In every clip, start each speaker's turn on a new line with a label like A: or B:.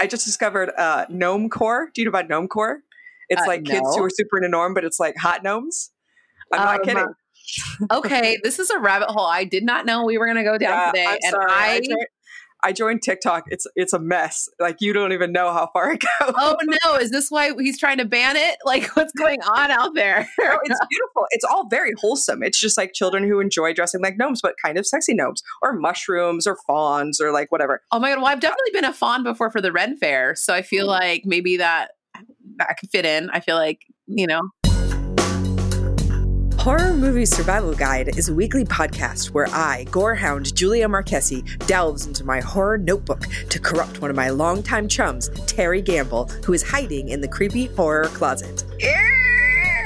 A: I just discovered uh, Gnome Core. Do you know about Gnome Core? It's
B: Uh,
A: like kids who are super into norm, but it's like hot gnomes. I'm not
B: Um,
A: kidding.
B: okay, this is a rabbit hole I did not know we were going to go down
A: Yeah,
B: today, and.
A: I,
B: I.
A: I joined TikTok. It's it's a mess. Like you don't even know how far it goes.
B: Oh no! Is this why he's trying to ban it? Like, what's going on out there?
A: No, it's beautiful. It's all very wholesome. It's just like children who enjoy dressing like gnomes, but kind of sexy gnomes, or mushrooms, or fawns, or like whatever.
B: Oh my god! Well, I've definitely been a fawn before for the Ren Fair, so I feel mm-hmm. like maybe that that could fit in. I feel like you know.
A: Horror Movie Survival Guide is a weekly podcast where I, gorehound Julia Marquesi, delves into my horror notebook to corrupt one of my longtime chums, Terry Gamble, who is hiding in the creepy horror closet.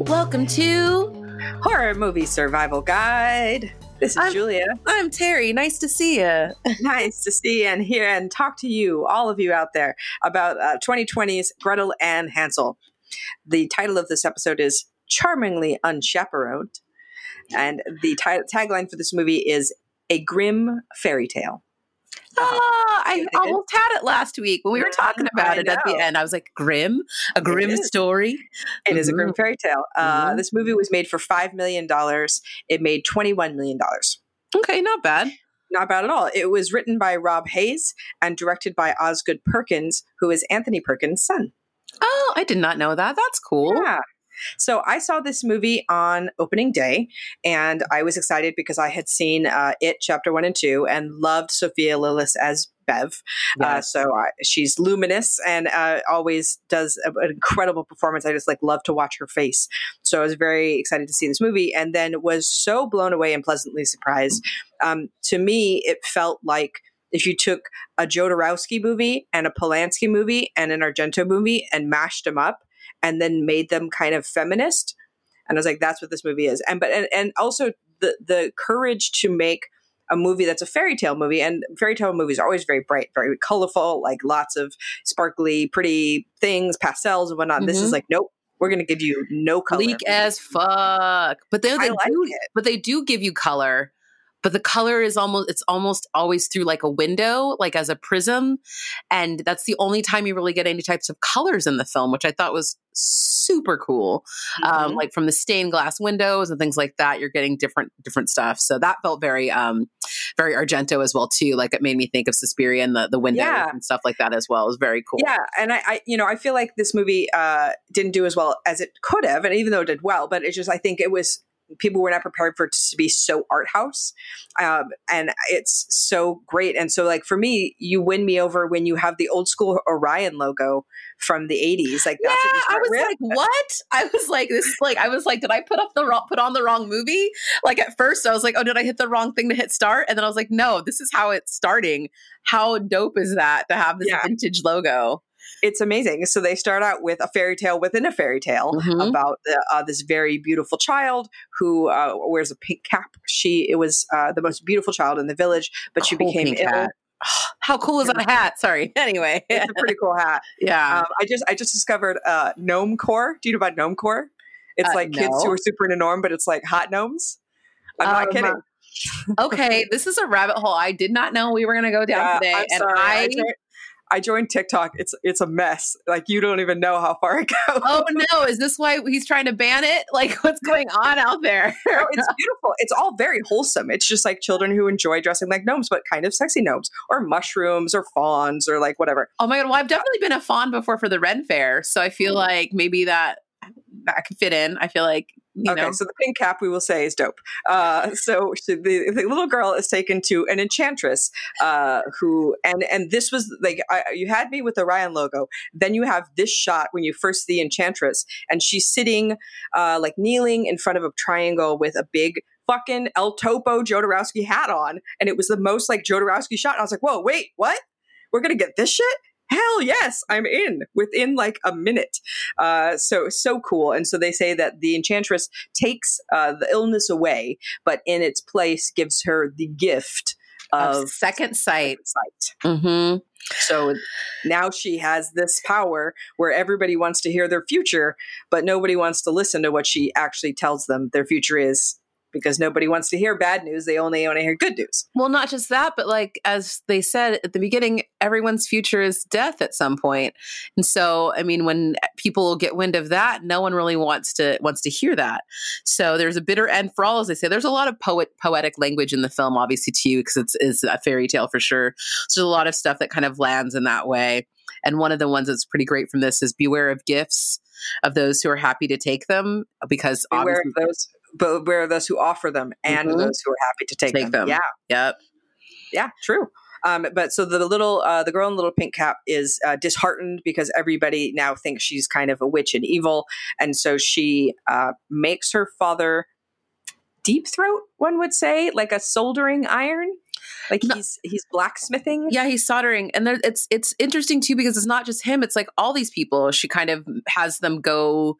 B: Welcome to.
A: Horror movie survival guide. This is
B: I'm-
A: Julia.
B: I'm Terry. Nice to see you.
A: nice to see and hear and talk to you, all of you out there, about uh, 2020's Gretel and Hansel. The title of this episode is Charmingly Unchaperoned. And the ti- tagline for this movie is A Grim Fairy Tale.
B: Ah, I
A: it
B: almost had it last week when we were talking about
A: I
B: it at the end. I was like, grim, a grim
A: is.
B: story.
A: It is a grim
B: Mhm.
A: fairy tale. Uh,
B: Mhm.
A: This movie was made for $5 million. It made $21 million.
B: Okay, not bad.
A: Not bad at all. It was written by Rob Hayes and directed by Osgood Perkins, who is Anthony Perkins' son.
B: Oh, I did not know that. That's cool.
A: Yeah. So I saw this movie on opening day, and I was excited because I had seen uh, it chapter one and two, and loved Sophia Lillis as Bev. Uh, so I, she's luminous and uh, always does a- an incredible performance. I just like love to watch her face. So I was very excited to see this movie, and then was so blown away and pleasantly surprised. Um, to me, it felt like if you took a Jodorowsky movie and a Polanski movie and an Argento movie and mashed them up and then made them kind of feminist. And I was like, that's what this movie is. And but and, and also the the courage to make a movie that's a fairy tale movie and fairy tale movies are always very bright, very colorful, like lots of sparkly, pretty things, pastels and whatnot. This is
B: Mhm.
A: like, nope, we're gonna give you no color.
B: Bleak as fuck. But they, they
A: like
B: do,
A: it.
B: but they do give you color. But the color is almost it's almost always through like a window, like as a prism. And that's the only time you really get any types of colors in the film, which I thought was super cool. Um,
A: Mhm.
B: like from the stained glass windows and things like that, you're getting different different stuff. So that felt very um very Argento as well too. Like it made me think of Suspiria and the, the windows
A: Yeah.
B: and stuff like that as well. It was very cool.
A: Yeah, and I, I, you know, I feel like this movie uh, didn't do as well as it could have, and even though it did well, but it's just I think it was people were not prepared for it to be so art house, um, and it's so great. And so, like for me, you win me over when you have the old school Orion logo from the '80s. Like
B: Yeah,
A: what you
B: I was
A: with.
B: like, "What?" I was like, "This is like," I was like, "Did I put up the wrong, put on the wrong movie?" Like at first, I was like, "Oh, did I hit the wrong thing to hit start?" And then I was like, "No, this is how it's starting. How dope is that to have this
A: Yeah.
B: vintage logo?"
A: It's amazing. So they start out with a fairy tale within a fairy tale
B: Mhm.
A: about the, uh, this very beautiful child who uh, wears a pink cap. She it was uh, the most beautiful child in the village, but she became ill.
B: hat. How cool is that hat? Sorry. Anyway,
A: It's a pretty cool hat.
B: yeah.
A: Um, I just I just discovered uh, gnome core. Do you know about gnome core? It's
B: Uh,
A: like kids who are super into norm, but it's like hot gnomes. I'm not
B: Um,
A: kidding.
B: okay, this is a rabbit hole I did not know we were going to go down
A: Yeah,
B: today, and
A: sorry.
B: I.
A: I joined TikTok. It's it's a mess. Like you don't even know how far it goes.
B: Oh no! Is this why he's trying to ban it? Like, what's going on out there?
A: No, it's beautiful. It's all very wholesome. It's just like children who enjoy dressing like gnomes, but kind of sexy gnomes, or mushrooms, or fawns, or like whatever.
B: Oh my god! Well, I've definitely been a fawn before for the Ren Fair, so I feel mm. like maybe that that could fit in. I feel like you
A: okay,
B: know.
A: so the pink cap we will say is dope. Uh, so she, the, the little girl is taken to an enchantress uh, who, and and this was like I, you had me with the Orion logo. Then you have this shot when you first see enchantress, and she's sitting uh, like kneeling in front of a triangle with a big fucking El Topo Jodorowsky hat on, and it was the most like Jodorowsky shot. And I was like, whoa, wait, what? We're gonna get this shit? Hell yes, I'm in within like a minute. Uh, so so cool. And so they say that the enchantress takes uh, the illness away, but in its place gives her the gift of,
B: Of second sight.
A: sight.
B: Mm-hmm.
A: So now she has this power where everybody wants to hear their future, but nobody wants to listen to what she actually tells them their future is because nobody wants to hear bad news. They only want to hear good news.
B: Well, not just that, but like as they said at the beginning, everyone's future is death at some point. And so, I mean, when people get wind of that, no one really wants to wants to hear that. So there's a bitter end for all, as they say. There's a lot of poet poetic language in the film, obviously too, because it's is a fairy tale for sure. So there's a lot of stuff that kind of lands in that way. And one of the ones that's pretty great from this is beware of gifts of those who are happy to take them, because
A: Beware
B: obviously
A: of those, but where of those who offer them and
B: Mhm.
A: those who are happy to take,
B: Take
A: them.
B: them.
A: Yeah,
B: Yep.
A: yeah, true. Um, but so the little uh, the girl in the little pink cap is uh, disheartened because everybody now thinks she's kind of a witch and evil, and so she uh, makes her father deep throat. One would say like a soldering iron, like
B: No.
A: he's he's blacksmithing.
B: Yeah, he's soldering, and there, it's it's interesting too because it's not just him; it's like all these people. She kind of has them go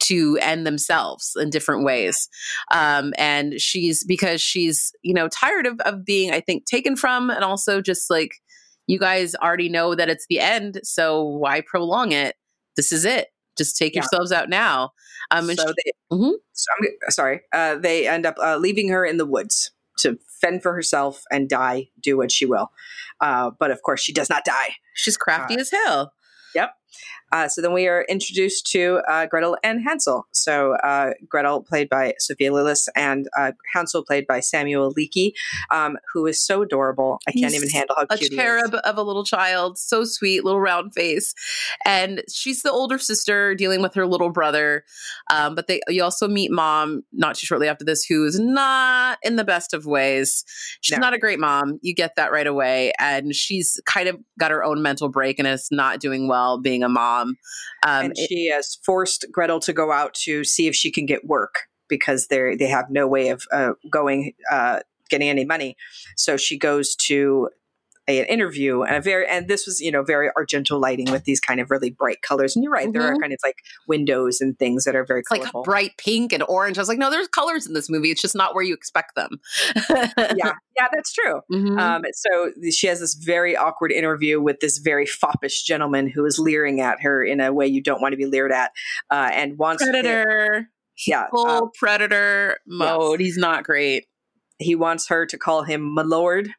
B: to end themselves in different ways, um, and she's because she's you know tired of of being, I think, taken from, and also just like you guys already know that it's the end, so why prolong it? This is it. Just take
A: Yeah.
B: yourselves out now. Um, and
A: so
B: she-
A: they,
B: Mhm.
A: so I'm, sorry, uh, they end up uh, leaving her in the woods to fend for herself and die, do what she will. Uh, but of course, she does not die.
B: she's crafty as hell.
A: Uh, so then we are introduced to uh, Gretel and Hansel. So uh, Gretel, played by Sophia Lillis, and uh, Hansel, played by Samuel Leakey, um, who is so adorable. I can't
B: He's
A: even handle how
B: a
A: cute he is.
B: cherub of a little child, so sweet, little round face, and she's the older sister dealing with her little brother. Um, but they, you also meet mom not too shortly after this, who is not in the best of ways. She's
A: No.
B: not a great mom. You get that right away, and she's kind of got her own mental break and is not doing well being a mom. Um,
A: and
B: it-
A: she has forced Gretel to go out to see if she can get work because they they have no way of uh, going uh, getting any money. So she goes to an interview and a very and this was you know very argento lighting with these kind of really bright colors. And you're right, there are
B: Mhm.
A: kind of like windows and things that are very
B: like bright pink and orange. I was like, no, there's colors in this movie. It's just not where you expect them.
A: yeah, yeah, that's true.
B: Mhm.
A: Um, so she has this very awkward interview with this very foppish gentleman who is leering at her in a way you don't want to be leered at, uh, and wants
B: predator,
A: yeah,
B: full
A: uh,
B: predator mode. He's not great.
A: he wants her to call him my lord.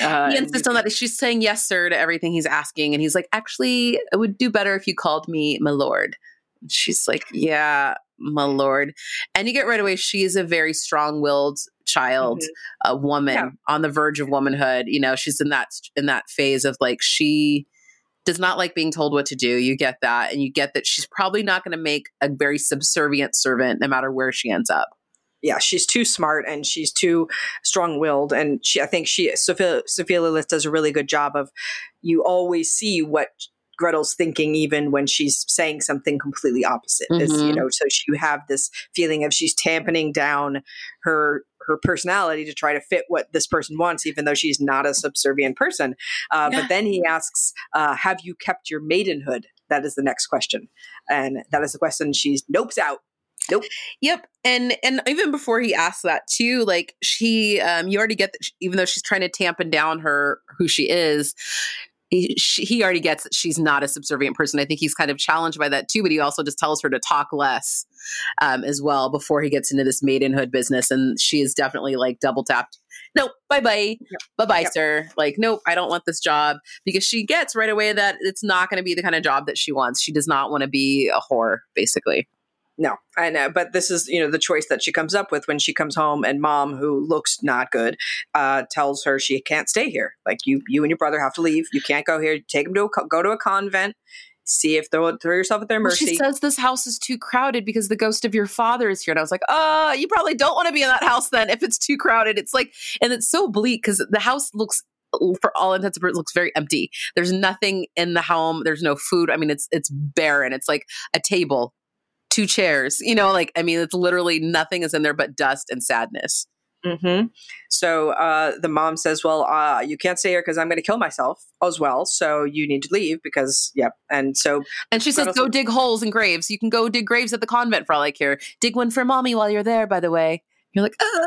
A: Uh,
B: he insists on that. She's saying yes, sir, to everything he's asking. And he's like, actually, it would do better if you called me my lord. And She's like, yeah, my lord. And you get right away, she is a very strong willed child, a woman
A: Yeah.
B: on the verge of womanhood. You know, she's in that in that phase of like she does not like being told what to do. You get that. And you get that she's probably not going to make a very subservient servant no matter where she ends up.
A: Yeah, she's too smart and she's too strong-willed, and she, I think she, Sophia, Sophia Lillis does a really good job of. You always see what Gretel's thinking, even when she's saying something completely opposite. Is, you know, so she, you have this feeling of she's tamping down her her personality to try to fit what this person wants, even though she's not a subservient person. Uh,
B: Yeah.
A: But then he asks, uh, "Have you kept your maidenhood?" That is the next question, and that is the question she's nopes out.
B: Yep, and and even before he asks that too, like she, um, you already get that. She, even though she's trying to tampen down her who she is, he, she, he already gets that she's not a subservient person. I think he's kind of challenged by that too, but he also just tells her to talk less um, as well before he gets into this maidenhood business, and she is definitely like double tapped. Nope, bye bye, bye bye,
A: Yep.
B: sir. Like, nope, I don't want this job because she gets right away that it's not going to be the kind of job that she wants. She does not want to be a whore, basically.
A: No, I know, but this is you know the choice that she comes up with when she comes home, and mom, who looks not good, uh, tells her she can't stay here. Like you, you and your brother have to leave. You can't go here. Take them to a go to a convent. See if they'll throw yourself at their
B: Well,
A: mercy.
B: she says this house is too crowded because the ghost of your father is here. And I was like, uh, you probably don't want to be in that house then if it's too crowded. It's like, and it's so bleak because the house looks, for all intents and purposes, looks very empty. There's nothing in the home. There's no food. I mean, it's it's barren. It's like a table two chairs. You know, like I mean, it's literally nothing is in there but dust and sadness.
A: Mm-hmm. So uh, the mom says, "Well, uh, you can't stay here because I'm going to kill myself as well. So you need to leave because, yep." And so,
B: and she says, "Go dig holes in graves. You can go dig graves at the convent for all I care. Dig one for mommy while you're there. By the way." You're like, uh.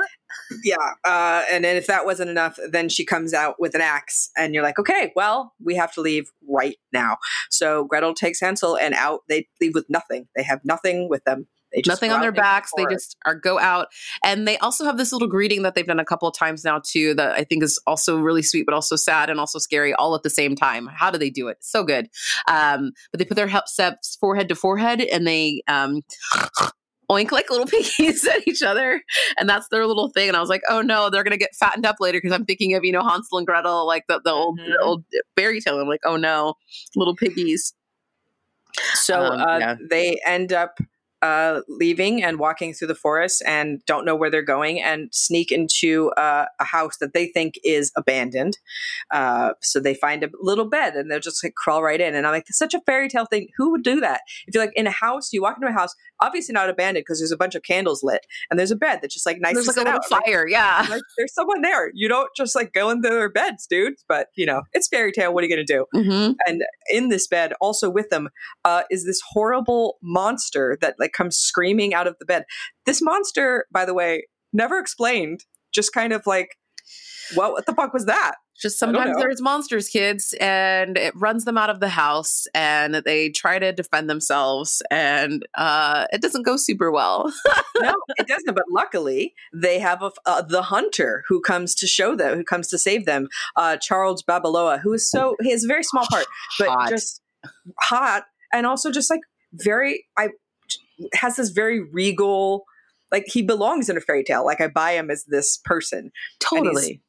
A: yeah. Uh, and then if that wasn't enough, then she comes out with an axe, and you're like, okay, well, we have to leave right now. So Gretel takes Hansel, and out they leave with nothing. They have nothing with them.
B: They just nothing on their backs. They just are go out, and they also have this little greeting that they've done a couple of times now too. That I think is also really sweet, but also sad and also scary, all at the same time. How do they do it? So good. Um, but they put their steps forehead to forehead, and they um, oink like little piggies at each other. And that's their little thing. And I was like, oh no, they're gonna get fattened up later because I'm thinking of, you know, Hansel and Gretel, like the, the old mm-hmm. the old fairy tale. I'm like, oh no, little piggies.
A: So um, uh, yeah. they end up uh, leaving and walking through the forest and don't know where they're going and sneak into uh, a house that they think is abandoned. Uh, so they find a little bed and they'll just like crawl right in. And I'm like, such a fairy tale thing. Who would do that? If you're like in a house, you walk into a house, obviously not abandoned because there's a bunch of candles lit and there's a bed that's just like nice.
B: There's like a little out. fire, like, yeah.
A: Like, there's someone there. You don't just like go into their beds, dude. But you know, it's fairy tale. What are you gonna do? Mm-hmm. And in this bed, also with them, uh, is this horrible monster that like comes screaming out of the bed. This monster, by the way, never explained. Just kind of like, what, what the fuck was that?
B: Just sometimes there's monsters, kids, and it runs them out of the house, and they try to defend themselves, and uh, it doesn't go super well.
A: no, it doesn't. But luckily, they have a, uh, the hunter who comes to show them, who comes to save them, uh, Charles Babalola, who is so he has a very small part, but hot. just hot, and also just like very. I has this very regal like he belongs in a fairy tale. Like i buy him as this person.
B: Totally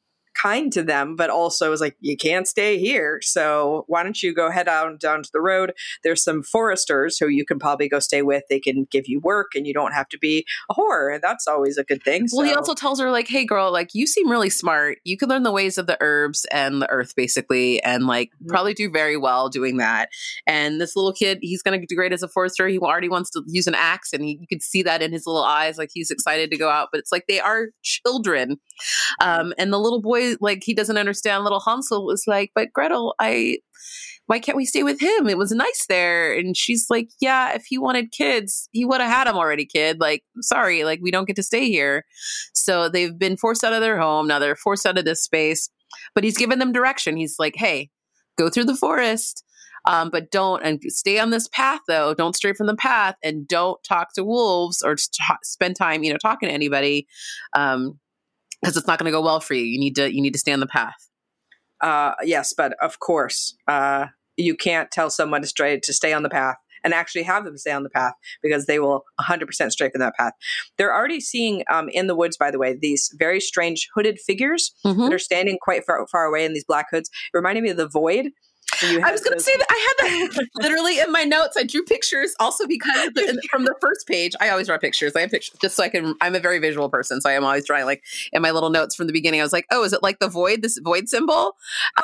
A: kind to them, but also is like, you can't stay here. So why don't you go head out down to the road? There's some foresters who you can probably go stay with. They can give you work and you don't have to be a whore. And that's always a good thing.
B: Well, so. he also tells her, like, hey, girl, like, you seem really smart. You can learn the ways of the herbs and the earth, basically, and like mm-hmm. probably do very well doing that. And this little kid, he's going to do great as a forester. He already wants to use an axe, and he, you could see that in his little eyes. Like, he's excited to go out, but it's like they are children. Um, and the little boy like he doesn't understand. Little Hansel was like, but Gretel, I why can't we stay with him? It was nice there. And she's like, yeah, if he wanted kids, he would have had them already, kid. Like, sorry, like we don't get to stay here. So they've been forced out of their home. Now they're forced out of this space. But he's given them direction. He's like, hey, go through the forest. Um, but don't and stay on this path though. Don't stray from the path and don't talk to wolves or t- spend time, you know, talking to anybody. Um, because it's not going to go well for you. You need to you need to stay on the path.
A: Uh, yes, but of course, uh, you can't tell someone to stray to stay on the path and actually have them stay on the path because they will 100% stray from that path. They're already seeing um, in the woods, by the way, these very strange hooded figures mm-hmm. that are standing quite far, far away in these black hoods. It reminded me of the void
B: I was going to say that I had that literally in my notes. I drew pictures also because the, from the first page, I always draw pictures. I have pictures just so I can. I'm a very visual person, so I am always drawing. Like in my little notes from the beginning, I was like, "Oh, is it like the void? This void symbol?"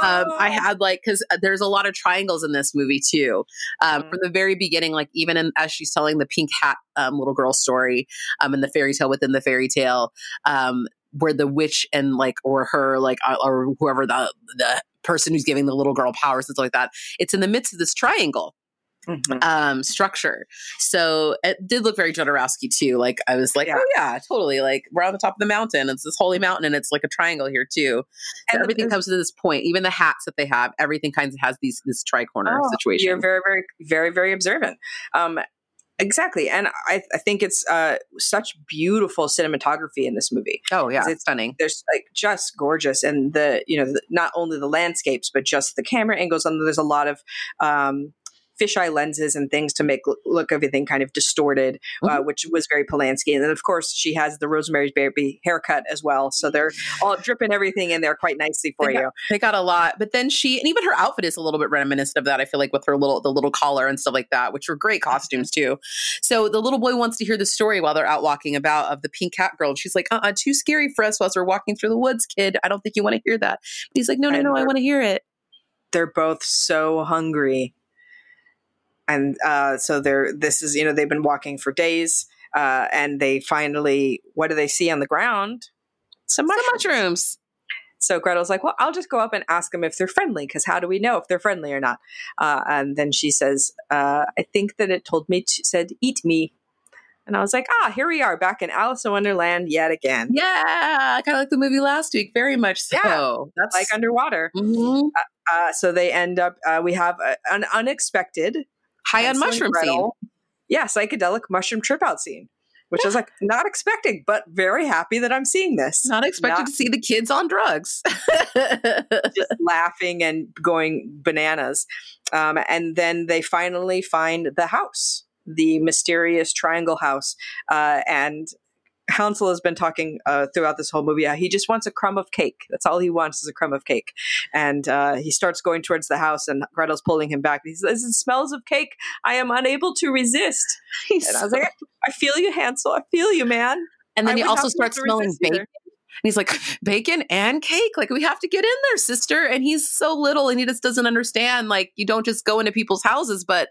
B: Um, I oh. had like because uh, there's a lot of triangles in this movie too. Um, mm. From the very beginning, like even in, as she's telling the pink hat um, little girl story, um, in the fairy tale within the fairy tale, um, where the witch and like or her like uh, or whoever the the person who's giving the little girl powers and stuff like that. It's in the midst of this triangle. Mm-hmm. um structure so it did look very Jodorowsky too like i was like yeah. oh yeah totally like we're on the top of the mountain it's this holy mountain and it's like a triangle here too and everything comes to this point even the hats that they have everything kind of has these this tricorner oh, situation
A: you're very very very very observant um Exactly, and I, I think it's uh, such beautiful cinematography in this movie.
B: Oh yeah, it's stunning.
A: There's like just gorgeous, and the you know the, not only the landscapes but just the camera angles. And there's a lot of um, fisheye lenses and things to make look everything kind of distorted, uh, mm-hmm. uh, which was very Polanski. And then, of course, she has the Rosemary's Baby haircut as well. So they're all dripping everything in there quite nicely for
B: they
A: you.
B: They got a lot. But then she, and even her outfit is a little bit reminiscent of that, I feel like, with her little, the little collar and stuff like that, which were great mm-hmm. costumes too. So the little boy wants to hear the story while they're out walking about of the pink cat girl. And she's like, uh uh-uh, too scary for us while we're walking through the woods, kid. I don't think you want to hear that. But he's like, no, no, no, I want to hear it.
A: They're both so hungry and uh, so they're this is you know they've been walking for days, uh, and they finally what do they see on the ground? Some mushrooms.
B: Some mushrooms.
A: So Gretel's like, well, I'll just go up and ask them if they're friendly, because how do we know if they're friendly or not? Uh, and then she says, uh, I think that it told me, to, said, eat me. And I was like, ah, here we are back in Alice in Wonderland yet again.
B: Yeah, kind of like the movie last week, very much so.
A: Yeah, That's like underwater.
B: Mhm.
A: Uh, so they end up, uh, we have a, an unexpected
B: high on mushroom scene.
A: Yeah, psychedelic mushroom trip out scene, which I was like, not expecting, but very happy that I'm seeing this.
B: Not expected
A: Not-
B: to see the kids on drugs.
A: just laughing and going bananas. Um, and then they finally find the house, the mysterious triangle house. Uh, and Hansel has been talking uh, throughout this whole movie. Uh, he just wants a crumb of cake. That's all he wants is a crumb of cake. And uh, he starts going towards the house, and Gretel's pulling him back. He says, "It smells of cake. I am unable to resist."
B: He's
A: And I was
B: so-
A: like, "I feel you, Hansel. I feel you, man."
B: and then
A: I
B: he also
A: not be able
B: starts smelling bacon.
A: either.
B: And he's like, bacon and cake? Like, we have to get in there, sister. And he's so little and he just doesn't understand. Like, you don't just go into people's houses, but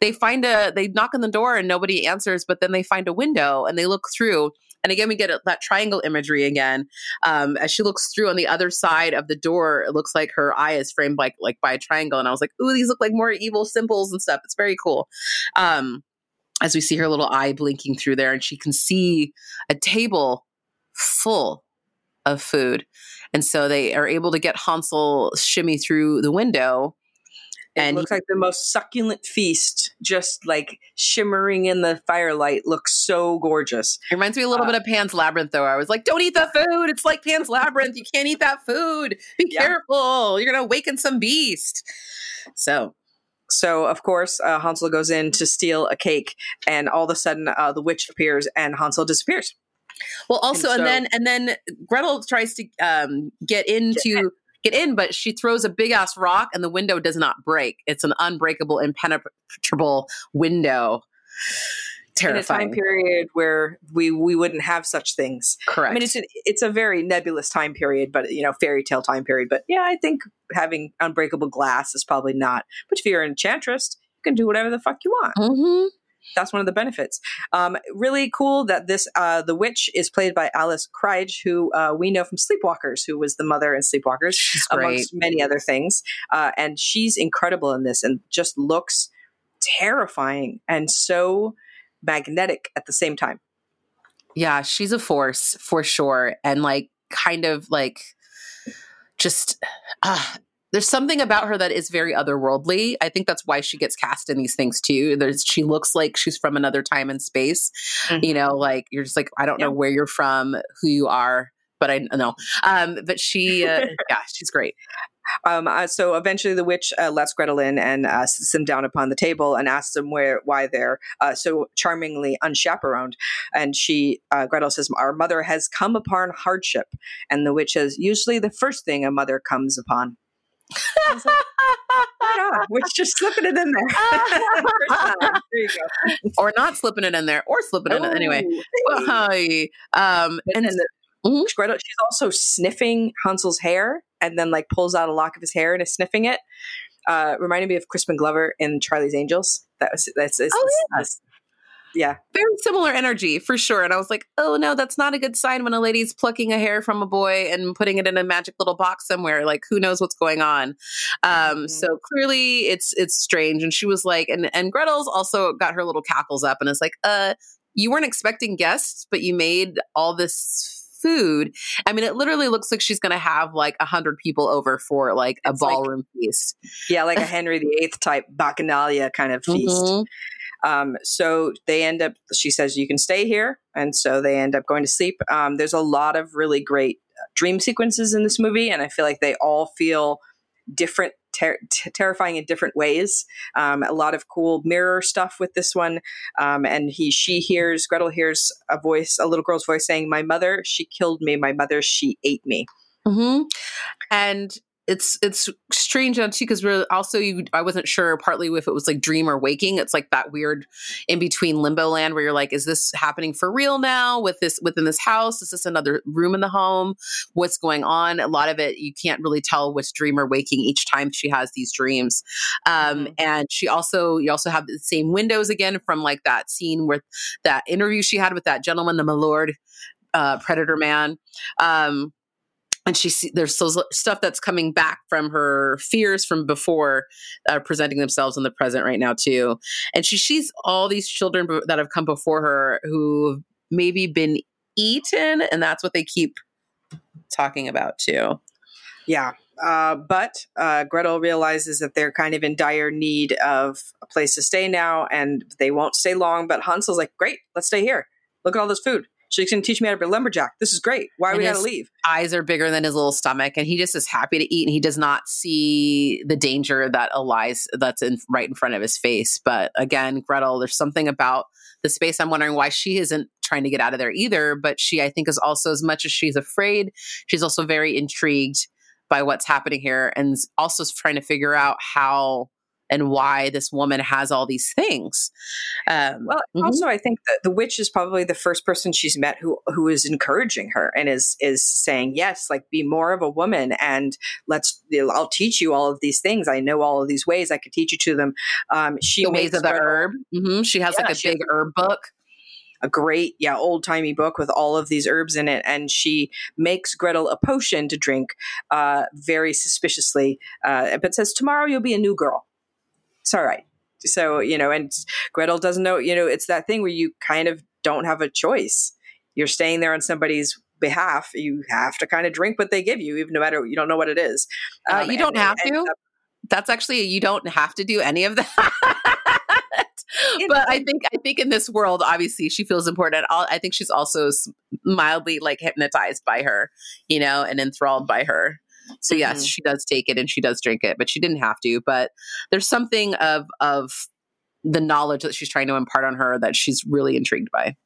B: they find a, they knock on the door and nobody answers, but then they find a window and they look through. And again, we get that triangle imagery again. Um, as she looks through on the other side of the door, it looks like her eye is framed like, like by a triangle. And I was like, ooh, these look like more evil symbols and stuff. It's very cool. Um, as we see her little eye blinking through there, and she can see a table full of food. And so they are able to get Hansel shimmy through the window.
A: It
B: And
A: looks like the most succulent feast, just like shimmering in the firelight. Looks so gorgeous.
B: It reminds me a little
A: Uh,
B: bit of Pan's Labyrinth, though. I was like, don't eat the food. It's like Pan's Labyrinth. You can't eat that food. Be
A: Yeah.
B: careful. You're going to awaken some beast. So,
A: So, of course, uh, Hansel goes in to steal a cake, and all of a sudden, uh, the witch appears, and Hansel disappears.
B: well, also, and,
A: so-
B: then, and then Gretel tries to um, get into. Get in, but she throws a big ass rock and the window does not break. It's an unbreakable, impenetrable window.
A: In a
B: Terrifying.
A: time period where we we wouldn't have such things.
B: Correct.
A: I mean, it's a, it's a very nebulous time period, but you know, fairy tale time period. But yeah, I think having unbreakable glass is probably not. But if you're an enchantress, you can do whatever the fuck you want.
B: hmm
A: that's one of the benefits. Um, really cool that this uh, the witch is played by Alice Krige, who uh, we know from Sleepwalkers, who was the mother in Sleepwalkers, amongst many other things. Uh, and she's incredible in this, and just looks terrifying and so magnetic at the same time.
B: Yeah, she's a force for sure. And like, kind of like, just, uh, there's something about her that is very otherworldly. I think that's why she gets cast in these things too. There's, she looks like she's from another time and space. You know, like you're just like, I don't know where you're from, who you are, but I know. Um, but she, uh, yeah, she's great.
A: Um, uh, so eventually, the witch uh, lets Gretel in and uh, sits them down upon the table and asks them where why they're uh, so charmingly unchaperoned. And she, uh, Gretel says, "Our mother has come upon hardship," and the witch says, "Usually, the first thing a mother comes upon." Like, Right. Witch just slipping it in there. There you go.
B: or not slipping it in there, or slipping it in anyway.
A: Oh, hey.
B: Hi. Um,
A: And,
B: and
A: then the,
B: Mhm.
A: Gretel, she's also sniffing Hansel's hair and then like pulls out a lock of his hair and is sniffing it. Uh, reminded me of Crispin Glover in Charlie's Angels. That was that's, that's
B: Oh, yeah.
A: that's- yeah.
B: very similar energy for sure. And I was like, oh no, that's not a good sign when a lady's plucking a hair from a boy and putting it in a magic little box somewhere. Like who knows what's going on? Um,
A: Mhm.
B: So clearly it's it's strange. And she was like, and and Gretel's also got her little cackles up and is like, uh, you weren't expecting guests, but you made all this food. I mean, it literally looks like she's going to have like a hundred people over for like a
A: It's like-
B: ballroom feast.
A: Yeah, like a Henry VIII type bacchanalia kind of feast.
B: Mhm.
A: Um, so they end up, she says, you can stay here. And so they end up going to sleep. Um, there's a lot of really great uh, dream sequences in this movie. And I feel like they all feel different, ter- terrifying in different ways. Um, a lot of cool mirror stuff with this one. Um, and he, she hears, Gretel hears a voice, a little girl's voice saying, my mother, she killed me. My mother, she ate me.
B: hmm And it's it's strange too because we're also you I wasn't sure partly if it was like dream or waking. It's like that weird in between limbo land where you're like, is this happening for real now with this within this house? Is this another room in the home? What's going on? A lot of it you can't really tell which dream or waking each time she has these dreams. Um, mm-hmm. and she also you also have the same windows again from like that scene with that interview she had with that gentleman, the Milord uh, Predator Man. Um, and she see, there's stuff that's coming back from her fears from before uh, presenting themselves in the present right now too and she sees all these children that have come before her who've maybe been eaten and that's what they keep talking about too
A: yeah uh, but uh, Gretel realizes that they're kind of in dire need of a place to stay now, and they won't stay long. But Hansel's like, "Great, let's stay here. Look at all this food. She's going to teach me how to be a lumberjack. This is great. Why are we got to leave?
B: Eyes are bigger than his little stomach, and he just is happy to eat, and he does not see the danger that lies that's in right in front of his face. But again, Gretel, there's something about the space. I'm wondering why she isn't trying to get out of there either. But she, I think, is also as much as she's afraid, she's also very intrigued by what's happening here, and also trying to figure out how and why this woman has all these things.
A: Um, well, mm-hmm. also, I think that the witch is probably the first person she's met who who is encouraging her and is is saying, "Yes, like be more of a woman, and let's I'll teach you all of these things. I know all of these ways. I could teach you to them." Um, she
B: the ways of the herb. Mm-hmm. She has yeah, like a big herb book
A: a great, yeah, old timey book with all of these herbs in it. And she makes Gretel a potion to drink uh, very suspiciously, uh, but says, Tomorrow you'll be a new girl it's all right. So, you know, and Gretel doesn't know, you know, it's that thing where you kind of don't have a choice. You're staying there on somebody's behalf. You have to kind of drink what they give you, even no matter, you don't know what it is.
B: Uh, um, you don't and, have and, to. Uh, That's actually, you don't have to do any of that. but I think I think in this world, obviously, she feels important. I think she's also mildly like hypnotized by her, you know, and enthralled by her. So yes, mm-hmm. she does take it and she does drink it, but she didn't have to. But there's something of of the knowledge that she's trying to impart on her that she's really intrigued by.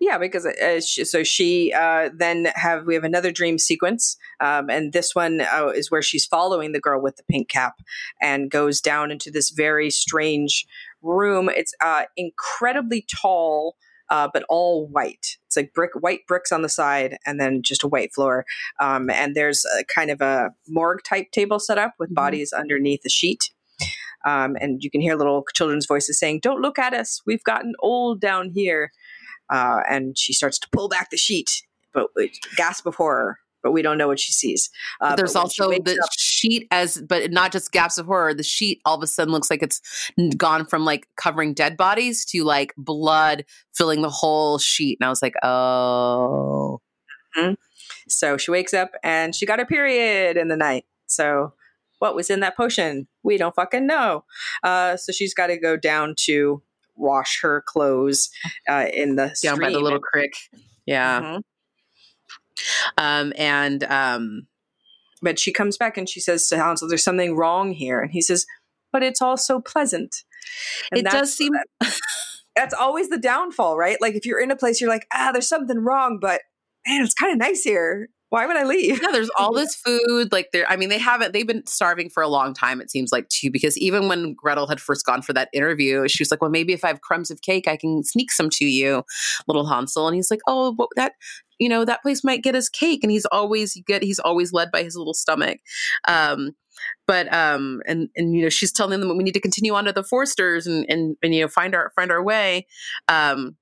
A: Yeah, because uh, she, so she uh, then have we have another dream sequence, um, and this one uh, is where she's following the girl with the pink cap and goes down into this very strange room. It's uh, incredibly tall uh, but all white. It's like brick, white bricks on the side, and then just a white floor. Um, and there's a kind of a morgue type table set up with mm-hmm. bodies underneath a sheet. Um, and you can hear little children's voices saying, "Don't look at us. We've gotten old down here." Uh, and she starts to pull back the sheet, but gasp of horror but we don't know what she sees.
B: Uh, there's also the up, sheet as, but not just gaps of horror. The sheet all of a sudden looks like it's gone from like covering dead bodies to like blood filling the whole sheet, and I was like, oh.
A: Mm-hmm. So she wakes up and she got her period in the night. So what was in that potion? We don't fucking know. Uh, so she's got to go down to wash her clothes uh, in the
B: down by the little creek. Yeah. Mm-hmm. Um, and um,
A: but she comes back and she says to Hansel, "There's something wrong here," and he says, "But it's all so pleasant."
B: And it does seem.
A: That, that's always the downfall, right? Like if you're in a place, you're like, ah, there's something wrong, but man, it's kind of nice here why would I leave?
B: Yeah, there's all this food. Like there, I mean, they haven't. They've been starving for a long time. It seems like too, because even when Gretel had first gone for that interview, she was like, "Well, maybe if I have crumbs of cake, I can sneak some to you, little Hansel." And he's like, "Oh, well, that." You know that place might get us cake, and he's always get he's always led by his little stomach. Um, but um and and you know she's telling them we need to continue on to the Forsters and and and you know find our find our way um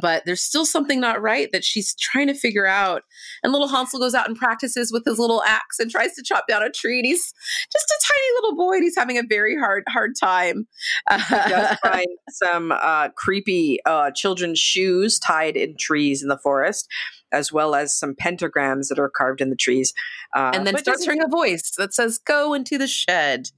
B: but there's still something not right that she's trying to figure out. And little Hansel goes out and practices with his little axe and tries to chop down a tree. And he's just a tiny little boy, and he's having a very hard, hard time.
A: he does find some uh, creepy uh, children's shoes tied in trees in the forest as well as some pentagrams that are carved in the trees.
B: Uh, and then starts hearing a voice that says, Go into the shed,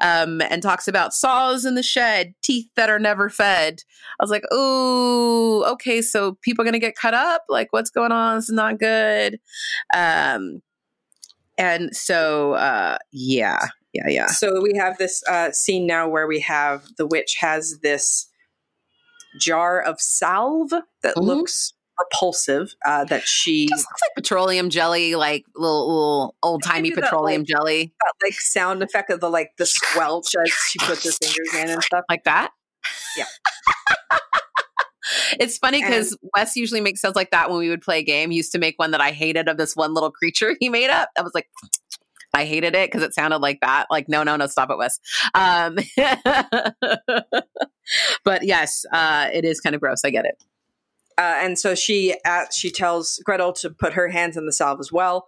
B: um, and talks about saws in the shed, teeth that are never fed. I was like, Oh, okay, so people are going to get cut up? Like, what's going on? This is not good. Um, and so, uh, yeah, yeah, yeah.
A: So we have this uh, scene now where we have the witch has this jar of salve that mm-hmm. looks repulsive uh, that she
B: just looks like petroleum jelly, like little, little old timey petroleum
A: like,
B: jelly.
A: That, like sound effect of the like the squelch as she puts her fingers in and stuff
B: like that.
A: Yeah.
B: it's funny because Wes usually makes sounds like that when we would play a game. He used to make one that I hated of this one little creature he made up. I was like, I hated it because it sounded like that. Like, no, no, no, stop it, Wes. Um, but yes, uh, it is kind of gross. I get it.
A: Uh, and so she uh, she tells Gretel to put her hands in the salve as well,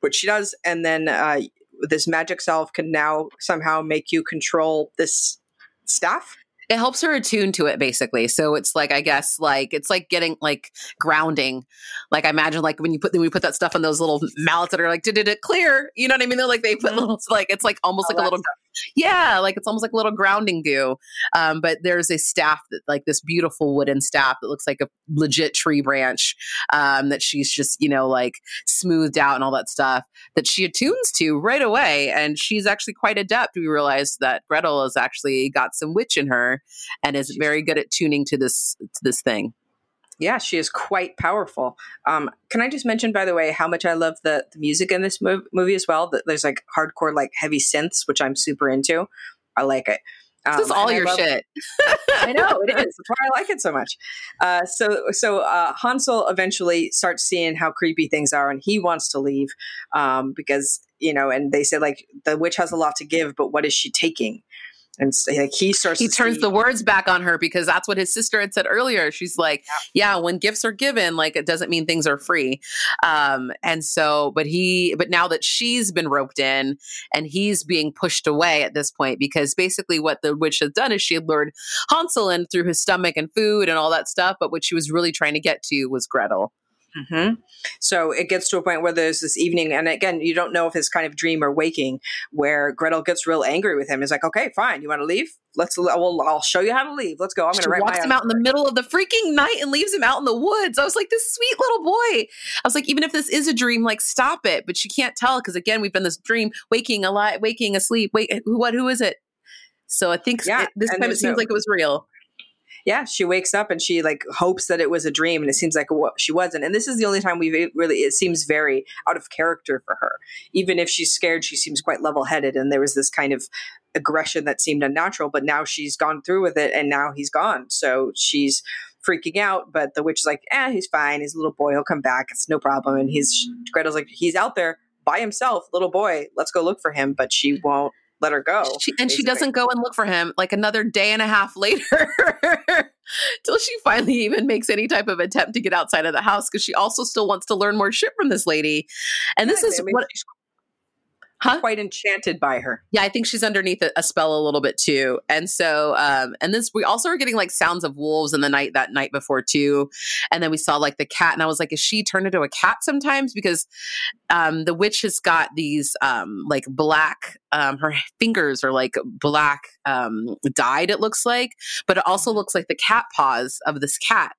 A: which she does, and then uh, this magic salve can now somehow make you control this staff
B: it helps her attune to it basically. So it's like i guess like it's like getting like grounding. Like i imagine like when you put when we put that stuff on those little mallets that are like did it clear? You know what i mean? They're like they put mm-hmm. little like it's like almost like a little yeah like it's almost like a little grounding goo. Um, but there's a staff that like this beautiful wooden staff that looks like a legit tree branch um, that she's just you know like smoothed out and all that stuff that she attunes to right away. And she's actually quite adept. We realize that gretel has actually got some witch in her and is very good at tuning to this to this thing.
A: Yeah, she is quite powerful. Um, can I just mention, by the way, how much I love the, the music in this mov- movie as well? That there's like hardcore, like heavy synths, which I'm super into. I like it.
B: Um, this is all your love, shit.
A: I know it is. That's why I like it so much. Uh, so, so uh, Hansel eventually starts seeing how creepy things are, and he wants to leave um, because you know. And they say like the witch has a lot to give, but what is she taking? And like he starts
B: he turns see- the words back on her because that's what his sister had said earlier she's like yeah. yeah. when gifts are given like it doesn't mean things are free um and so but he but now that she's been roped in and he's being pushed away at this point because basically what the witch has done is she had lured hansel in through his stomach and food and all that stuff but what she was really trying to get to was gretel
A: Mm-hmm. So it gets to a point where there's this evening, and again, you don't know if it's kind of dream or waking, where Gretel gets real angry with him. He's like, "Okay, fine, you want to leave? Let's. Well, I'll show you how to leave. Let's go. I'm going to write."
B: Walks him out in the middle of the freaking night and leaves him out in the woods. I was like, "This sweet little boy." I was like, "Even if this is a dream, like, stop it." But she can't tell because again, we've been this dream, waking, alive, waking, asleep. Wait. What? Who is it? So I think yeah, it, this time it seems no, like it was real
A: yeah, she wakes up and she like hopes that it was a dream, and it seems like what she wasn't. And this is the only time we really it seems very out of character for her. Even if she's scared, she seems quite level headed, and there was this kind of aggression that seemed unnatural. But now she's gone through with it, and now he's gone, so she's freaking out. But the witch is like, "Eh, he's fine. He's a little boy. He'll come back. It's no problem." And he's Gretel's like, "He's out there." By himself, little boy. Let's go look for him, but she won't let her go.
B: She, and basically. she doesn't go and look for him like another day and a half later till she finally even makes any type of attempt to get outside of the house because she also still wants to learn more shit from this lady. And yeah, this is what
A: huh? quite enchanted by her.
B: Yeah, I think she's underneath a, a spell a little bit too. And so, um, and this we also are getting like sounds of wolves in the night that night before too. And then we saw like the cat, and I was like, is she turned into a cat sometimes? Because um, the witch has got these um, like black. Um, her fingers are like black um, dyed. It looks like, but it also looks like the cat paws of this cat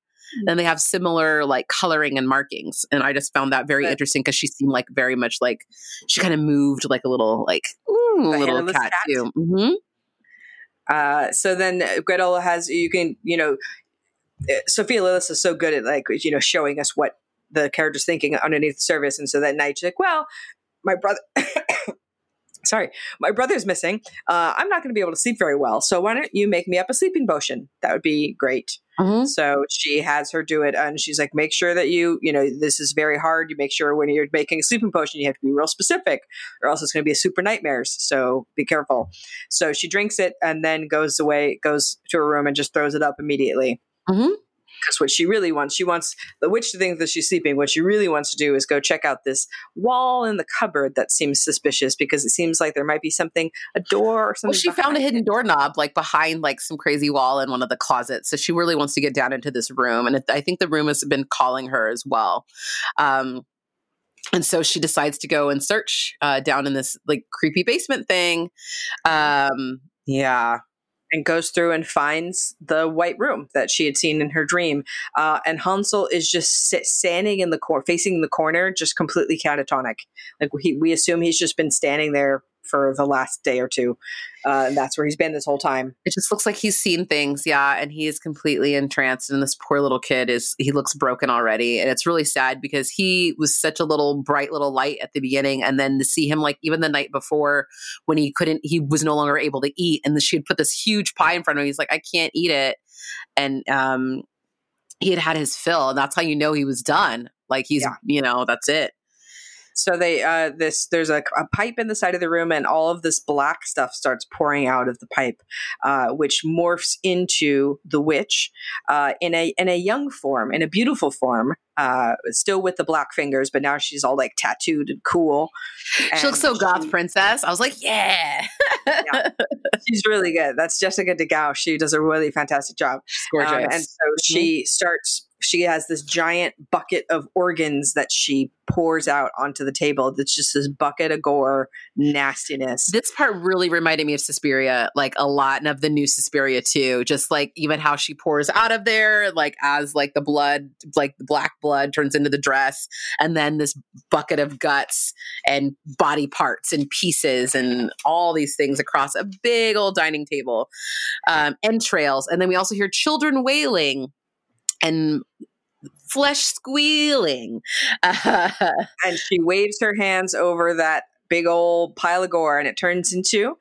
B: and they have similar like coloring and markings. And I just found that very interesting because she seemed like very much like she kind of moved like a little like ooh, little cat, cat, too. Mm-hmm.
A: Uh, so then Gretel has you can you know eh, Sophia Lillis is so good at like you know showing us what the character's thinking underneath the surface, and so that night she's like, well, my brother. Sorry, my brother's missing. Uh, I'm not going to be able to sleep very well. So why don't you make me up a sleeping potion? That would be great. Mm-hmm. So she has her do it, and she's like, make sure that you, you know, this is very hard. You make sure when you're making a sleeping potion, you have to be real specific, or else it's going to be a super nightmares. So be careful. So she drinks it and then goes away, goes to her room, and just throws it up immediately. Mm-hmm because what she really wants, she wants the witch to think that she's sleeping. What she really wants to do is go check out this wall in the cupboard that seems suspicious because it seems like there might be something, a door or something.
B: Well, she found a hidden doorknob like behind like some crazy wall in one of the closets. So she really wants to get down into this room. And it, I think the room has been calling her as well. Um, and so she decides to go and search uh, down in this like creepy basement thing. Um, yeah,
A: and goes through and finds the white room that she had seen in her dream. Uh, and Hansel is just sit, standing in the corner, facing the corner, just completely catatonic. Like we, we assume he's just been standing there for the last day or two. Uh, and that's where he's been this whole time.
B: It just looks like he's seen things, yeah, and he is completely entranced. And this poor little kid is he looks broken already, and it's really sad because he was such a little bright little light at the beginning, and then to see him like even the night before when he couldn't, he was no longer able to eat, and she had put this huge pie in front of him. He's like, I can't eat it, and um, he had had his fill, and that's how you know he was done. Like he's, yeah. you know, that's it.
A: So they uh, this there's a, a, pipe in the side of the room, and all of this black stuff starts pouring out of the pipe, uh, which morphs into the witch uh, in a in a young form, in a beautiful form, uh, still with the black fingers, but now she's all like tattooed and cool.
B: And she looks so goth princess. I was like, yeah.
A: yeah. she's really good. That's Jessica De Gouw. She does a really fantastic job. She's gorgeous. Um, and so mm-hmm. she starts she has this giant bucket of organs that she pours out onto the table. That's just this bucket of gore nastiness.
B: This part really reminded me of Suspiria, like a lot, and of the new Suspiria too. Just like even how she pours out of there, like as like the blood, like the black blood turns into the dress, and then this bucket of guts and body parts and pieces and all these things across a big old dining table, um, entrails, and then we also hear children wailing and flesh squealing.
A: and she waves her hands over that big old pile of gore and it turns into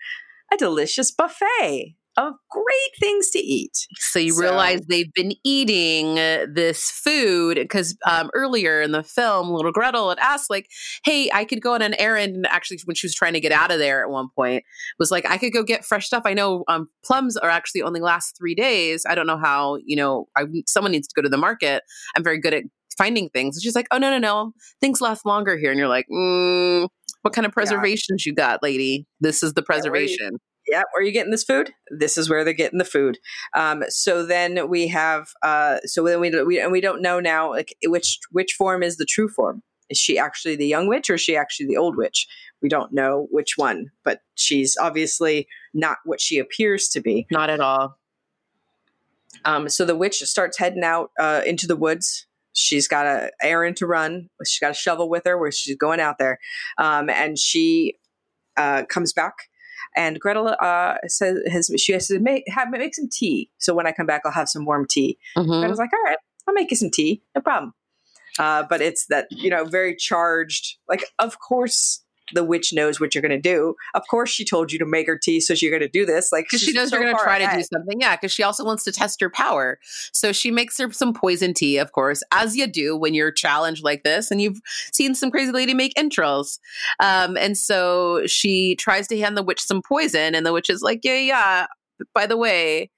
A: a delicious buffet of great things to eat.
B: So you so, realize they've been eating uh, this food because um, earlier in the film, little Gretel had asked, like, "Hey, I could go on an errand." And actually, when she was trying to get out of there at one point, was like, "I could go get fresh stuff." I know um, plums are actually only last three days. I don't know how. You know, I, someone needs to go to the market. I'm very good at finding things. And she's like, "Oh no, no, no, things last longer here." And you're like, mm, "What kind of preservations yeah. you got, lady? This is the preservation."
A: yeah, where are you getting this food? This is where they're getting the food. Um, so then we have, uh, so then we, we and we don't know now like which which form is the true form. Is she actually the young witch or is she actually the old witch? We don't know which one, but she's obviously not what she appears to be.
B: Not at all.
A: Um, so the witch starts heading out uh, into the woods. She's got a errand to run. She's got a shovel with her where she's going out there, um, and she uh, comes back and Gretel uh, says has, she has to make have, make some tea. So when I come back, I'll have some warm tea. Mm-hmm. Gretel's like, all right, I'll make you some tea, no problem. Uh, but it's that you know very charged. Like, of course, the witch knows what you're going to do. Of course, she told you to make her tea, so you're going to do this. Like,
B: because she knows so you're going to try ahead. to do something. Yeah, because she also wants to test your power. So she makes her some poison tea, of course, as you do when you're challenged like this, and you've seen some crazy lady make intros. Um, and so she tries to hand the witch some poison, and the witch is like, "Yeah, yeah. By the way."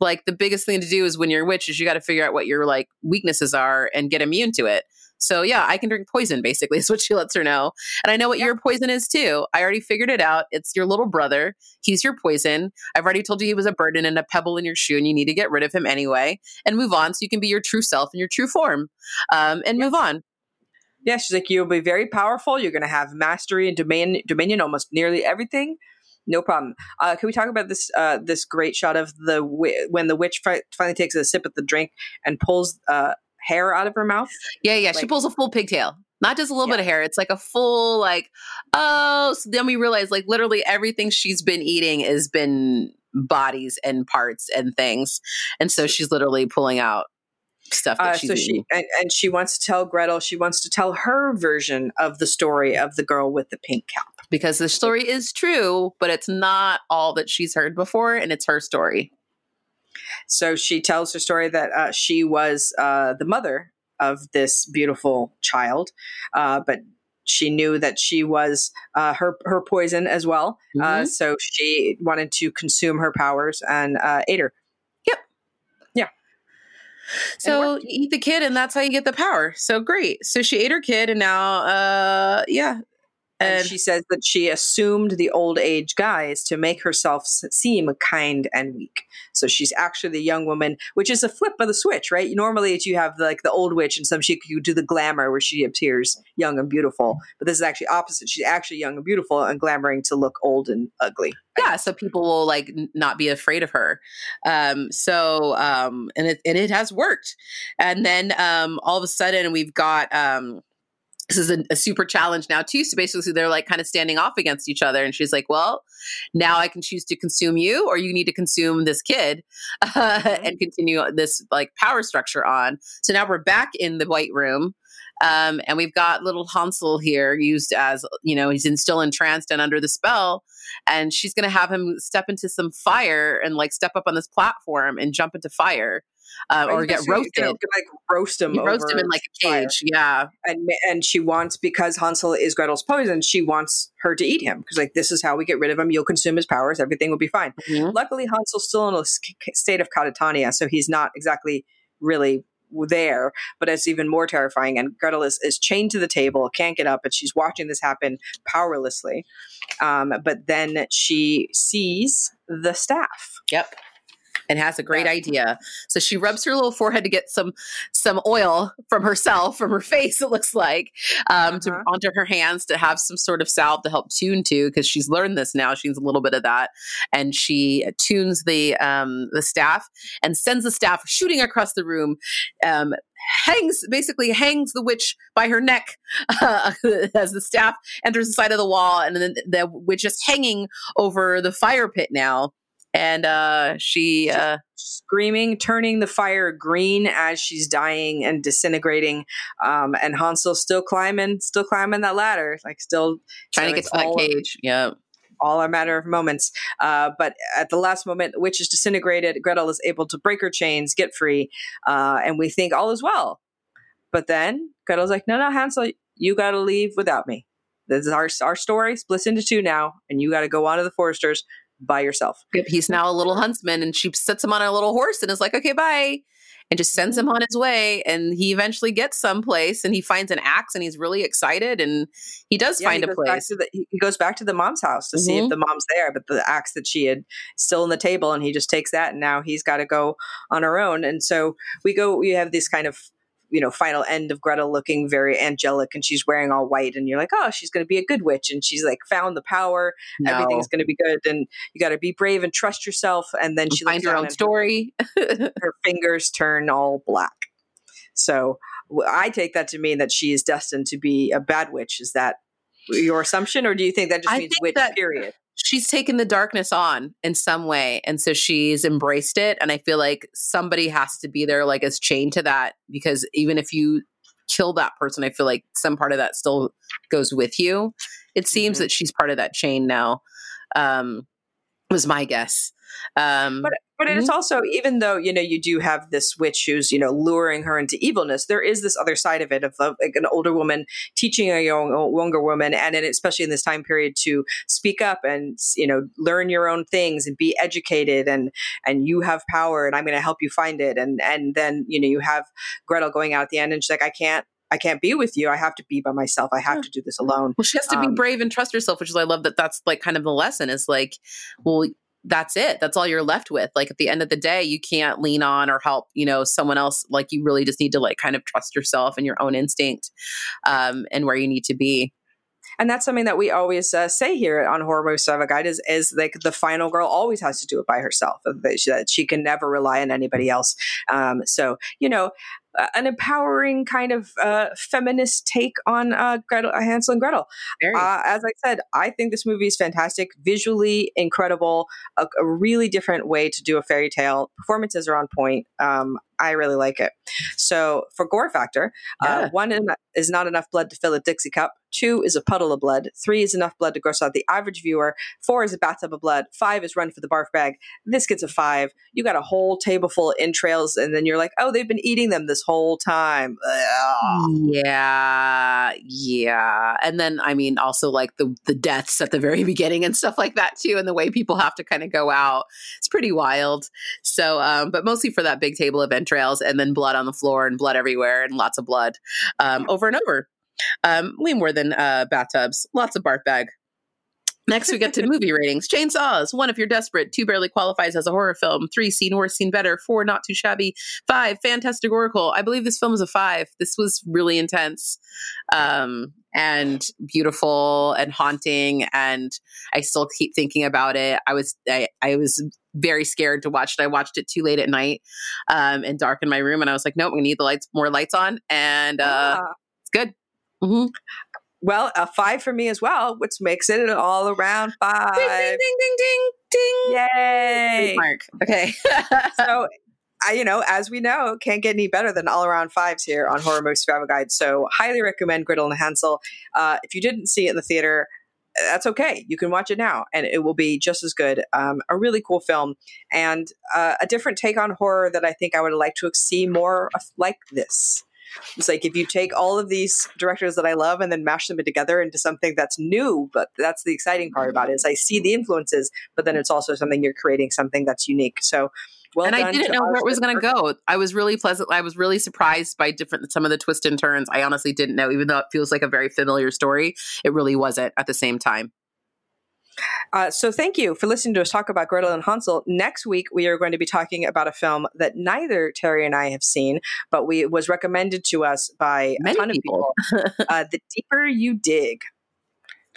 B: Like the biggest thing to do is when you're a witch is you got to figure out what your like weaknesses are and get immune to it. So yeah, I can drink poison basically is what she lets her know. And I know what your poison is too. I already figured it out. It's your little brother. He's your poison. I've already told you he was a burden and a pebble in your shoe and you need to get rid of him anyway and move on so you can be your true self and your true form um, and move on.
A: Yeah, she's like, you'll be very powerful. You're going to have mastery and domain, dominion almost nearly everything. No problem. Uh, can we talk about this uh, this great shot of the when the witch finally takes a sip at the drink and pulls uh, hair out of her mouth.
B: Yeah, yeah. Like, she pulls a full pigtail. Not just a little yeah. bit of hair. It's like a full like oh. So then we realize like literally everything she's been eating has been bodies and parts and things, and so she's literally pulling out stuff that uh, she's so
A: she and, and she wants to tell Gretel. She wants to tell her version of the story of the girl with the pink cap
B: because the story is true, but it's not all that she's heard before, and it's her story.
A: So she tells her story that uh, she was uh, the mother of this beautiful child, uh, but she knew that she was uh, her her poison as well. Uh, mm-hmm. so she wanted to consume her powers and uh, ate her.
B: Yep.
A: Yeah.
B: So eat the kid, and that's how you get the power. So great. So she ate her kid, and now, yeah,
A: and, and she says that she assumed the old age guise to make herself seem kind and weak. So she's actually the young woman, which is a flip of the switch, right? Normally, you have like the old witch, and some she could do the glamour where she appears young and beautiful. But this is actually opposite. She's actually young and beautiful and glamoring to look old and ugly.
B: Yeah, so people will like not be afraid of her. Um, so um, and it and it has worked. And then um, all of a sudden, we've got um, this is a, a, super challenge now too. So basically, they're like kind of standing off against each other. And she's like, "Well, now I can choose to consume you, or you need to consume this kid uh, and continue this like power structure on." So now we're back in the white room. Um, and we've got little Hansel here used as, you know, he's in, still entranced and under the spell. And she's going to have him step into some fire and like step up on this platform and jump into fire uh, or get roasted. Gonna,
A: like roast him,
B: roast him in like a cage. Fire. Yeah,
A: and and she wants because Hansel is Gretel's poison. She wants her to eat him because like this is how we get rid of him. You'll consume his powers. Everything will be fine. Mm-hmm. Luckily, Hansel's still in a state of catatonia, so he's not exactly really there, but it's even more terrifying. And Gretel is, is chained to the table, can't get up, and she's watching this happen powerlessly. Um, but then she sees the staff.
B: Yep and has a great yeah. idea. So she rubs her little forehead to get some some oil from herself, from her face. It looks like um, uh-huh. to onto her hands to have some sort of salve to help tune to because she's learned this now. She needs a little bit of that, and she tunes the um, the staff and sends the staff shooting across the room. Um, hangs basically hangs the witch by her neck uh, as the staff enters the side of the wall and then the witch is hanging over the fire pit now and uh, she uh,
A: screaming, turning the fire green as she's dying and disintegrating. Um, and Hansel still climbing, still climbing that ladder, like still
B: trying to get to that cage. Yeah.
A: All a matter of moments. Uh, but at the last moment, the witch is disintegrated. Gretel is able to break her chains, get free, uh, and we think all is well. But then Gretel's like, "No, no, Hansel, you got to leave without me. This is our our story splits into two now, and you got to go on to the Foresters by yourself.
B: He's now a little huntsman, and she sets him on a little horse and is like, okay, bye. And just sends him on his way. And he eventually gets someplace and he finds an axe and he's really excited. And he does yeah, find
A: he
B: a place.
A: The, he goes back to the mom's house to mm-hmm. see if mm-hmm. the mom's there. But the axe that she had still on the table, and he just takes that. And now he's got to go on her own. And so we go, we have this kind of you know final end of Gretel looking very angelic and she's wearing all white and you're like oh she's going to be a good witch and she's like found the power. No. everything's going to be good and you got to be brave and trust yourself and then she
B: finds her own story.
A: her, her fingers turn all black. So I take that to mean that she is destined to be a bad witch. Is that your assumption or do you think that just I means witch that, period
B: she's taken the darkness on in some way and so she's embraced it and i feel like somebody has to be there like as chained to that because even if you kill that person i feel like some part of that still goes with you it seems mm-hmm. that she's part of that chain now um was my guess um
A: but but it's mm-hmm. also, even though, you know, you do have this witch who's, you know, luring her into evilness, there is this other side of it of, like an older woman teaching a young, younger woman, and especially in this time period, to speak up and, you know, learn your own things and be educated and, and you have power and I'm going to help you find it. And, and then, you know, you have Gretel going out at the end and she's like, I can't, I can't be with you. I have to be by myself. I have to do this alone.
B: Well, she has to um, be brave and trust herself, which is I love that. That's like kind of the lesson is like, well, that's it. That's all you're left with. Like at the end of the day, you can't lean on or help, you know, someone else. Like you really just need to like kind of trust yourself and your own instinct um, and where you need to be
A: and that's something that we always uh, say here on horror movie survival guide is is like the final girl always has to do it by herself that she, that she can never rely on anybody else um, so you know an empowering kind of uh, feminist take on uh, Gretel, uh, Hansel and Gretel. Uh, as I said, I think this movie is fantastic, visually incredible, a, a, really different way to do a fairy tale. Performances are on point. Um, I really like it. So for gore factor, uh, yeah. one is not enough blood to fill a Dixie cup. Two is a puddle of blood. Three is enough blood to gross out the average viewer. Four is a bathtub of blood. Five is run for the barf bag. This gets a five. You got a whole table full of entrails, and then you're like, oh, they've been eating them this whole time. Ugh.
B: Yeah, yeah. And then I mean, also like the the deaths at the very beginning and stuff like that too, and the way people have to kind of go out. It's pretty wild. So, um, but mostly for that big table of entrails, and then blood on the floor and blood everywhere, and lots of blood um, over and over. Um, way more than uh, bathtubs. Lots of barf bag. Next, we get to movie ratings. Chainsaws. One, if you're desperate. Two, barely qualifies as a horror film. Three, seen worse, seen better. Four, not too shabby. Five, fantasticorical. I believe this film is a five. This was really intense um, and beautiful and haunting. And I still keep thinking about it. I was I, I was very scared to watch it. I watched it too late at night um, and dark in my room, and I was like, nope, we need the lights, more lights on, and uh, ah. it's good Mhm.
A: Well, a five for me as well, which makes it an all around five.
B: Ding, ding, ding, ding, ding, ding.
A: Yay!
B: Mark. Okay.
A: so I, you know, as we know, can't get any better than all around fives here on Horror Movie Survival Guide. So, highly recommend Gretel and Hansel. Uh, if you didn't see it in the theater, that's okay. You can watch it now, and it will be just as good. Um, a really cool film, and uh, a different take on horror that I think I would like to see more of like this. It's like if you take all of these directors that I love and then mash them together into something that's new, but that's the exciting part about it is I see the influences, but then it's also something you're creating something that's unique. So well
B: and I didn't know where it was going to go. I was really pleasant. I was really surprised by different some of the twists and turns. I honestly didn't know, even though it feels like a very familiar story. It really wasn't at the same time.
A: Uh, so thank you for listening to us talk about Gretel and Hansel. Next week we are going to be talking about a film that neither Terry and I have seen, but we was recommended to us by
B: Many
A: a ton
B: people.
A: of people. uh, the deeper you dig.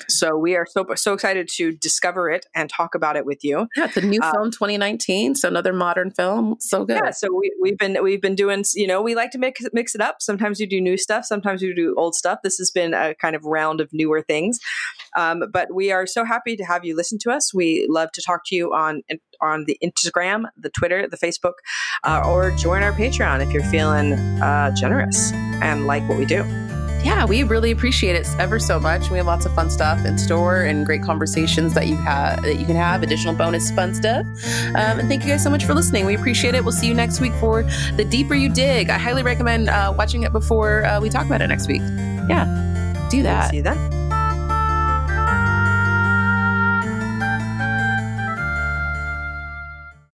A: So we are so so excited to discover it and talk about it with you.
B: Yeah, it's a new
A: Uh,
B: film, 2019. So another modern film. So good.
A: Yeah, so we, we've been we've been doing you know we like to mix mix it up. Sometimes we do new stuff, sometimes we do old stuff. This has been a kind of round of newer things, um, but we are so happy to have you listen to us. We love to talk to you on on the Instagram, the Twitter, the Facebook, uh, or join our Patreon if you're feeling uh, generous and like what we do.
B: Yeah, we really appreciate it ever so much. We have lots of fun stuff in store and great conversations that you have that you can have, additional bonus fun stuff. Um, and thank you guys so much for listening. We appreciate it. We'll see you next week for the deeper you dig. I highly recommend uh, watching it before uh, we talk about it next week. Yeah, do that.
A: See then.